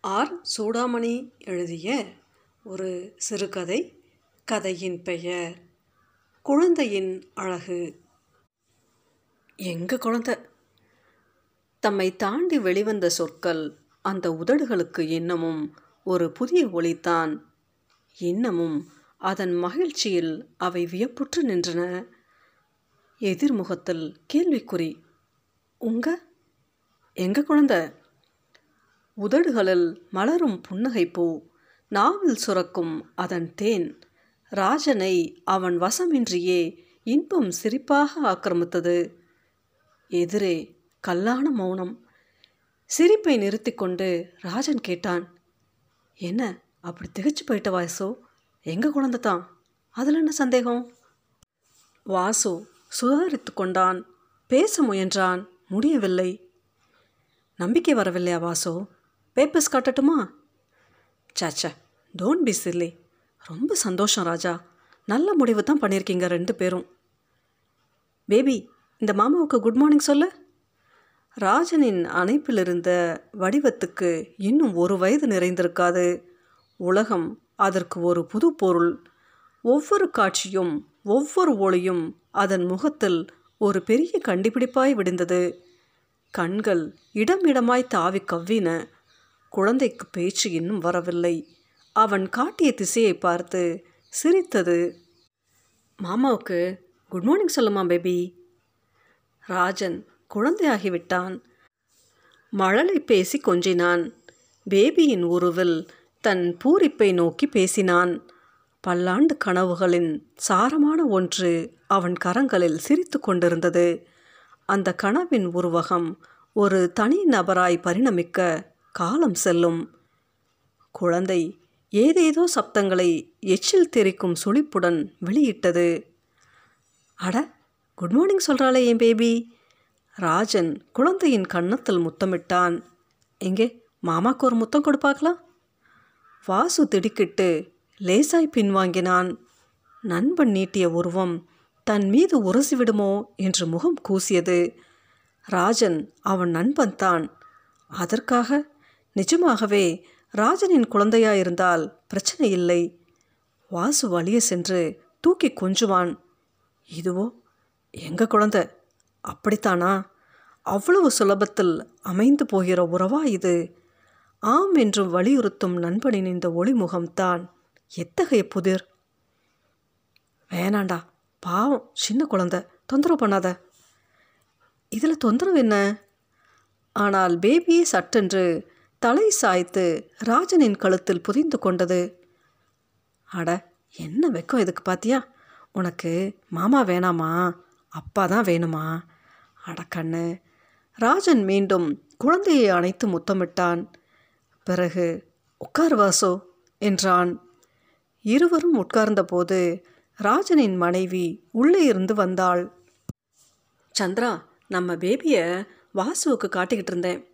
R. Chudamani எழுதிய ஒரு சிறுகதை கதையின் பெயர் குழந்தையின் அழகு. எங்க குழந்தை? தம்மை தாண்டி வெளிவந்த சொற்கள் அந்த உதடுகளுக்கு இன்னமும் ஒரு புதிய ஒளித்தான் இன்னமும் அதன் மகிழ்ச்சியில் அவை வியப்புற்று நின்றன. எதிர்முகத்தில் கேள்விக்குறி உங்க? எங்க குழந்தை? உதடுகளில் மலரும் புன்னகை பூ. நாவில் சுரக்கும் அதன் தேன். ராஜனை அவன் வசமின்றியே இன்பம் சிரிப்பாக ஆக்கிரமித்தது. எதிரே கல்லான மௌனம். சிரிப்பை நிறுத்தி கொண்டு ராஜன் கேட்டான் என்ன அப்படி திகைச்சு போயிட்ட வாசு? எங்கள் குழந்தை தான் அதில் என்ன சந்தேகம்? வாசு சுதாரித்து கொண்டான் பேச முயன்றான் முடியவில்லை. நம்பிக்கை வரவில்லையா Vasu? Papers காட்டட்டுமா? Chacha don't be silly ரொம்ப சந்தோஷம் ராஜா. நல்ல முடிவு தான் பண்ணியிருக்கீங்க ரெண்டு பேரும். பேபி இந்த மாமாவுக்கு குட் மார்னிங் சொல்லு. ராஜனின் அணைப்பில் இருந்த வடிவத்துக்கு இன்னும் ஒரு வயது நிறைந்திருக்காது. உலகம் அதற்கு ஒரு புது பொருள். ஒவ்வொரு காட்சியும் ஒவ்வொரு ஒளியும் அதன் முகத்தில் ஒரு பெரிய கண்டுபிடிப்பாய் விடிந்தது. கண்கள் இடம் இடமாய் தாவி கவ்வின குழந்தைக்கு பேச்சு இன்னும் வரவில்லை. அவன் காட்டிய திசையை பார்த்து சிரித்தது. மாமாவுக்கு குட் மார்னிங் சொல்லுமா பேபி ராஜன் குழந்தையாகிவிட்டான். மழலை பேசி கொஞ்சினான். பேபியின் உருவில் தன் பூரிப்பை நோக்கி பேசினான். பல்லாண்டு கனவுகளின் சாரமான ஒன்று அவன் கரங்களில் சிரித்து கொண்டிருந்தது. அந்த கனவின் உருவகம் ஒரு தனி நபராய் பரிணமிக்க காலம் செல்லும். குழந்தை ஏதேதோ சப்தங்களை எச்சில் தெரிக்கும் சுளிப்புடன் வெளியிட்டது. அட குட் மார்னிங் சொல்கிறாளே என் பேபி ராஜன் குழந்தையின் கன்னத்தில் முத்தமிட்டான். எங்கே மாமாக்கு ஒரு முத்தம் கொடுப்பாக்கலாம் வாசு திடுக்கிட்டு லேசாய் பின்வாங்கினான். நண்பன் நீட்டிய உருவம் தன் மீது உரசி விடுமோ என்று முகம் கூசியது. ராஜன் அவன் நண்பன் தான். அதற்காக நிஜமாகவே ராஜனின் குழந்தையாயிருந்தால் பிரச்சனை இல்லை. வாசு வழிய சென்று தூக்கி கொஞ்சுவான். இதுவோ எங்க குழந்தை? அப்படித்தானா? அவ்வளவு சுலபத்தில் அமைந்து போகிற உறவா இது? ஆம் என்று வலியுறுத்தும் நண்பனின் இந்த ஒளிமுகம்தான் எத்தகைய புதிர்? வேணாண்டா பாவம் சின்ன குழந்தை தொந்தரவு பண்ணாத. இதில் தொந்தரவு என்ன? ஆனால் பேபியை சட்டென்று தலை சாய்த்து ராஜனின் கழுத்தில் புதிந்து கொண்டது. அட என்ன வெக்கம் இதுக்கு பாத்தியா? உனக்கு மாமா வேணாமா? அப்பா தான் வேணுமா? அட கண்ணு ராஜன் மீண்டும் குழந்தையை அணைத்து முத்தமிட்டான். பிறகு உட்கார் வாசோ என்றான். இருவரும் உட்கார்ந்தபோது ராஜனின் மனைவி உள்ளே இருந்து வந்தாள். சந்திரா நம்ம பேபியை வாசுவுக்கு காட்டிக்கிட்டு இருந்தேன்.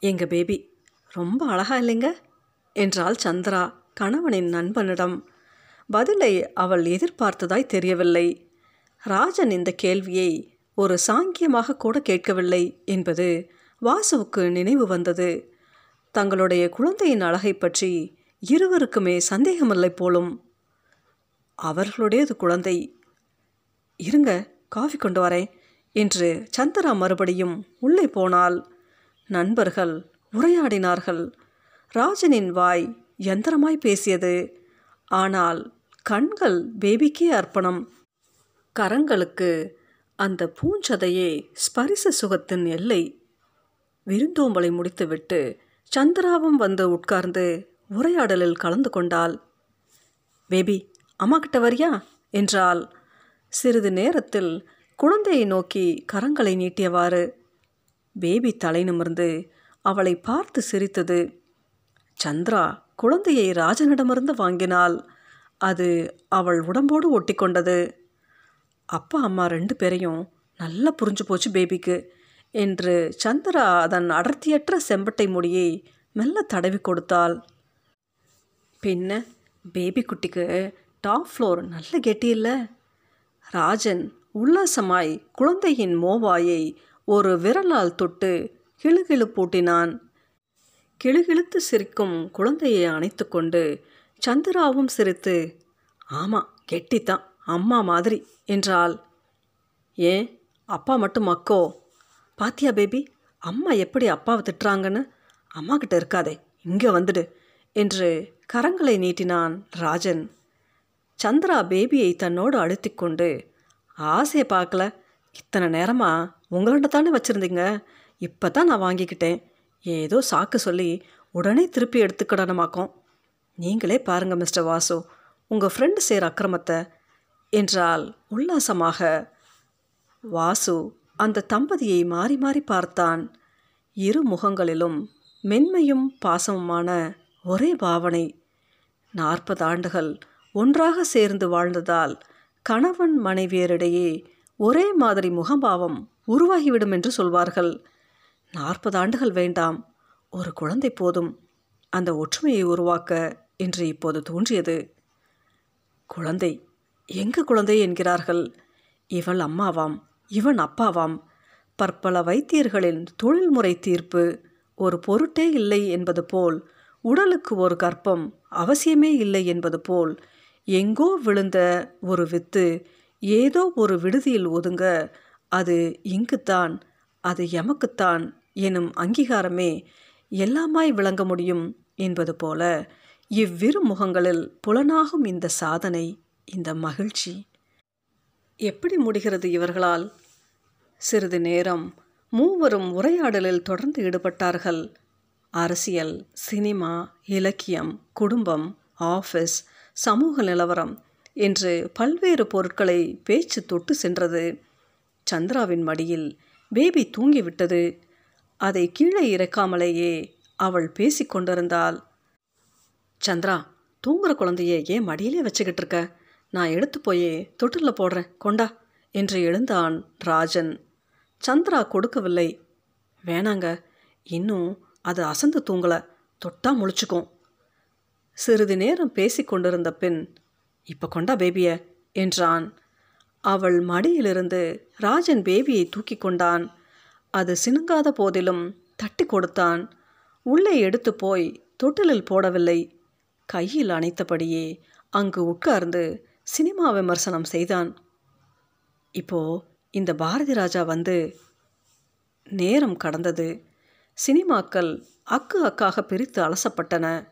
எங்கள் பேபி ரொம்ப அழகா இல்லைங்க? என்றாள் சந்திரா கணவனின் நண்பனிடம். பதிலை அவள் எதிர்பார்த்ததாய் தெரியவில்லை. ராஜன் இந்த கேள்வியை ஒரு சாங்கியமாக கூட கேட்கவில்லை என்பது வாசுவுக்கு நினைவு வந்தது. தங்களுடைய குழந்தையின் அழகை பற்றி இருவருக்குமே சந்தேகமில்லை போலும். அவர்களுடையது குழந்தை. இருங்க காஃபி கொண்டு வரேன் என்று சந்திரா மறுபடியும் உள்ளே போனால் நண்பர்கள் உரையாடினார்கள். ராஜனின் வாய் யந்திரமாய் பேசியது. ஆனால் கண்கள் பேபிக்கே அர்ப்பணம். கரங்களுக்கு அந்த பூஞ்சதையே ஸ்பரிச சுகத்தின் எல்லை. விருந்தோம்பலை முடித்துவிட்டு சந்திராவும் வந்து உட்கார்ந்து உரையாடலில் கலந்து கொண்டாள். பேபி அம்மா கிட்ட வரியா? என்றால் சிறிது நேரத்தில் குழந்தையை நோக்கி கரங்களை நீட்டியவாறு பேபி தலை நிமிர்ந்து அவளை பார்த்து சிரித்தது. சந்திரா குழந்தையை ராஜனிடமிருந்து வாங்கினாள் அது அவள் உடம்போடு ஒட்டி கொண்டது அப்பா அம்மா ரெண்டு பேரையும் நல்லா புரிஞ்சு போச்சு பேபிக்கு என்று சந்திரா அதன் அடர்த்தியற்ற செம்பட்டை முடியை மெல்ல தடவி கொடுத்தாள். பின்ன பேபி குட்டிக்கு டாப் ஃப்ளோர் நல்ல கெட்டி இல்லை ராஜன் உல்லாசமாய் குழந்தையின் மோவாயை ஒரு விரலால் தொட்டு கிளுகிழு பூட்டினான் கிளுகிழுத்து சிரிக்கும் குழந்தையை அணைத்து கொண்டு சந்திராவும் சிரித்து ஆமாம் கெட்டித்தான் அம்மா மாதிரி என்றாள். ஏன் அப்பா மட்டும் மக்கோ பாத்தியா பேபி அம்மா எப்படி அப்பாவை திட்டுறாங்கன்னு? அம்மா கிட்ட இருக்காதே இங்கே வந்துடு என்று கரங்களை நீட்டினான் ராஜன். சந்திரா பேபியை தன்னோடு அழுத்திக்கொண்டு ஆசையை பார்க்கல இத்தனை நேரமாக உங்கள்கிட்ட தானே வச்சுருந்தீங்க? இப்போ தான் நான் வாங்கிக்கிட்டேன். ஏதோ சாக்கு சொல்லி உடனே திருப்பி எடுத்துக்கடனமாக்கும் நீங்களே பாருங்கள் மிஸ்டர் வாசு உங்கள் ஃப்ரெண்டு சேர் அக்கிரமத்தை. என்றால் உல்லாசமாக வாசு அந்த தம்பதியை மாறி மாறி பார்த்தான். இரு முகங்களிலும் மென்மையும் பாசமுமான ஒரே பாவனை. நாற்பது ஆண்டுகள் ஒன்றாக சேர்ந்து வாழ்ந்ததால் கணவன் மனைவியரிடையே ஒரே மாதிரி முகபாவம் உருவாகிவிடும் என்று சொல்வார்கள். நாற்பது ஆண்டுகள் வேண்டாம். ஒரு குழந்தை போதும். அந்த ஒற்றுமையை உருவாக்க என்று இப்போது தோன்றியது. குழந்தை. எங்கு குழந்தை என்கிறார்கள்? இவள் அம்மாவாம். இவன் அப்பாவாம். பற்பல வைத்தியர்களின் தொழில்முறை தீர்ப்பு ஒரு பொருட்டே இல்லை என்பது போல் உடலுக்கு ஒரு கற்பம் அவசியமே இல்லை என்பது போல் எங்கோ விழுந்த ஒரு வித்து ஏதோ ஒரு விடுதியில் ஒதுங்க அது இங்குத்தான் அது எமக்குத்தான் எனும் அங்கீகாரமே எல்லாமாய் விளங்க முடியும் என்பது போல இவ்விரு முகங்களில் புலனாகும் இந்த சாதனை இந்த மகிழ்ச்சி. எப்படி முடிகிறது இவர்களால்? சிறிது நேரம் மூவரும் உரையாடலில் தொடர்ந்து ஈடுபட்டார்கள். அரசியல் சினிமா இலக்கியம் குடும்பம் ஆஃபீஸ் சமூக நிலவரம் என்று பல்வேறு பொருட்களை பேச்சு தொட்டு சென்றது. சந்திராவின் மடியில் பேபி தூங்கிவிட்டது. அதை கீழே இறக்காமலேயே அவள் பேசிக்கொண்டிருந்தாள் சந்திரா தூங்குற குழந்தைய ஏன் மடியிலே வச்சுக்கிட்டு இருக்க? நான் எடுத்து போயே தொட்டிலில் போடுறேன். கொண்டா என்று எழுந்தான் ராஜன். சந்திரா கொடுக்கவில்லை. வேணாங்க. இன்னும் அது அசந்து தூங்கலை. தொட்டா முழிச்சுக்கும். சிறிது நேரம் பேசி கொண்டிருந்த பின் இப்போ கொண்டா பேபிய? என்றான். அவள் மடியிலிருந்து ராஜன் பேபியை தூக்கி கொண்டான். அது சினுங்காத போதிலும் தட்டி கொடுத்தான். உள்ளே எடுத்து போய் தொட்டிலில் போடவில்லை. கையில் அணைத்தபடியே அங்கு உட்கார்ந்து சினிமா விமர்சனம் செய்தான். இப்போ இந்த பாரதி ராஜா வந்து நேரம் கடந்தது. சினிமாக்கள் அக்கு அக்காக பிரித்து அலசப்பட்டன.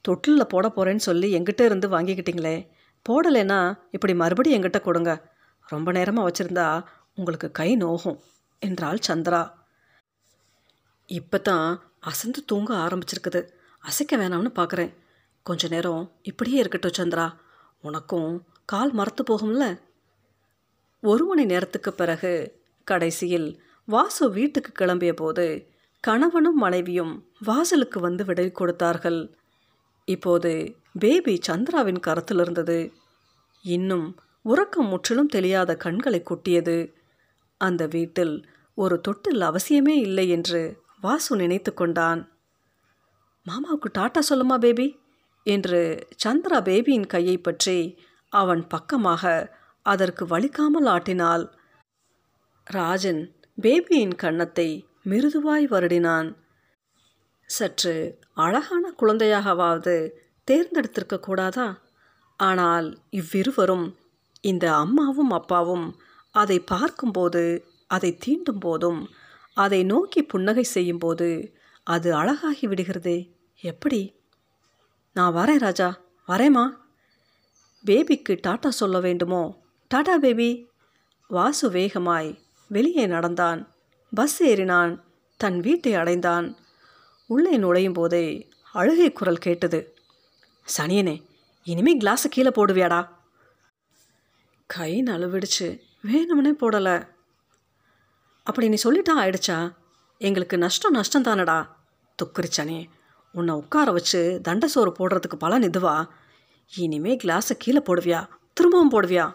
தொட்டிலில் போட போகிறேன்னு சொல்லி எங்கிட்ட இருந்து வாங்கிக்கிட்டீங்களே. போடலைன்னா இப்படி மறுபடியும் எங்கிட்ட கொடுங்க. ரொம்ப நேரமாக வச்சுருந்தா உங்களுக்கு கை நோகும் என்றாள் சந்திரா. இப்போ தான் அசந்து தூங்க ஆரம்பிச்சிருக்குது. அசைக்க வேணாம்னு பார்க்குறேன் கொஞ்ச நேரம் இப்படியே இருக்கட்டும் சந்திரா. உனக்கும் கால் மறத்து போகும்ல? ஒரு மணி நேரத்துக்கு பிறகு கடைசியில் வாசு வீட்டுக்கு கிளம்பிய போது கணவனும் மனைவியும் வாசலுக்கு வந்து விடை கொடுத்தார்கள். இப்போது பேபி சந்திராவின் கரத்தில் இருந்தது. இன்னும் உறக்கம் முற்றிலும் தெரியாத கண்களை கொட்டியது. அந்த வீட்டில் ஒரு தொட்டில் அவசியமே இல்லை என்று வாசு நினைத்து கொண்டான். மாமாவுக்கு டாட்டா சொல்லுமா பேபி? என்று சந்திரா பேபியின் கையை பற்றி அவன் பக்கமாக அதற்கு வலிக்காமல் ஆட்டினாள். ராஜன் பேபியின் கன்னத்தை மிருதுவாய் வருடினான். சற்று அழகான குழந்தையாகவாவது தேர்ந்தெடுத்திருக்க கூடாதா? ஆனால் இவ்விருவரும் இந்த அம்மாவும் அப்பாவும் அதை பார்க்கும்போது அதை தீண்டும் போதும் அதை நோக்கி புன்னகை செய்யும்போது அது அழகாகி விடுகிறதே. எப்படி? நான் வரேன் ராஜா வரேம்மா. பேபிக்கு டாட்டா சொல்ல வேண்டுமோ? டாடா பேபி. வாசு வேகமாய் வெளியே நடந்தான். பஸ் ஏறினான். தன் வீட்டை அடைந்தான். உள்ளே நுழையும் போதே அழுகை குரல் கேட்டது. சனியனே இனிமே கிளாஸை கீழே போடுவியாடா. கை நழுவிடுச்சு வேணும்னே போடலை. அப்படி நீ சொல்லிட்டா ஆயிடுச்சா? எங்களுக்கு நஷ்டம் நஷ்டம் தானடா. துக்குரிச்சானே உன்னை உட்கார வச்சு தண்டை சோறு போடுறதுக்கு பலன் இதுவா? இனிமே கிளாஸை கீழே போடுவியா? திரும்பவும் போடுவியா?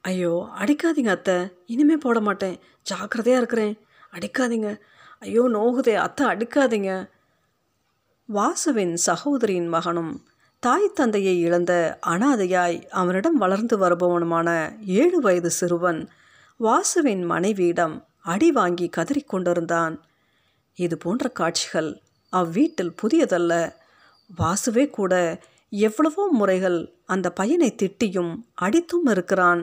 ஐயோ அடிக்காதீங்க அத்தை. இனிமே போட மாட்டேன். ஜாக்கிரதையாக இருக்கிறேன். அடிக்காதீங்க. ஐயோ நோகுதே அத்தை அடிக்காதீங்க. வாசுவின் சகோதரியின் மகனும் தாய் தந்தையை இழந்த அனாதையாய் அவனிடம் வளர்ந்து வருபவனுமான ஏழு வயது சிறுவன் வாசுவின் மனைவியிடம் அடி வாங்கி கதறிக்கொண்டிருந்தான் இது போன்ற காட்சிகள் அவ்வீட்டில் புதியதல்ல. வாசுவே கூட எவ்வளவோ முறைகள் அந்த பையனை திட்டியும் அடித்தும் இருக்கிறான்.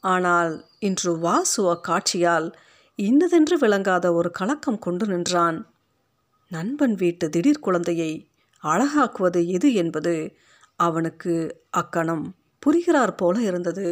ஆனால் இன்று வாசு அக்காட்சியால் இன்னதென்று விளங்காத ஒரு கலக்கம் கொண்டு நின்றான். நண்பன் வீட்டு திடீர் குழந்தையை அழகாக்குவது எது என்பது அவனுக்கு அக்கணம் புரிகிறார் போல இருந்தது.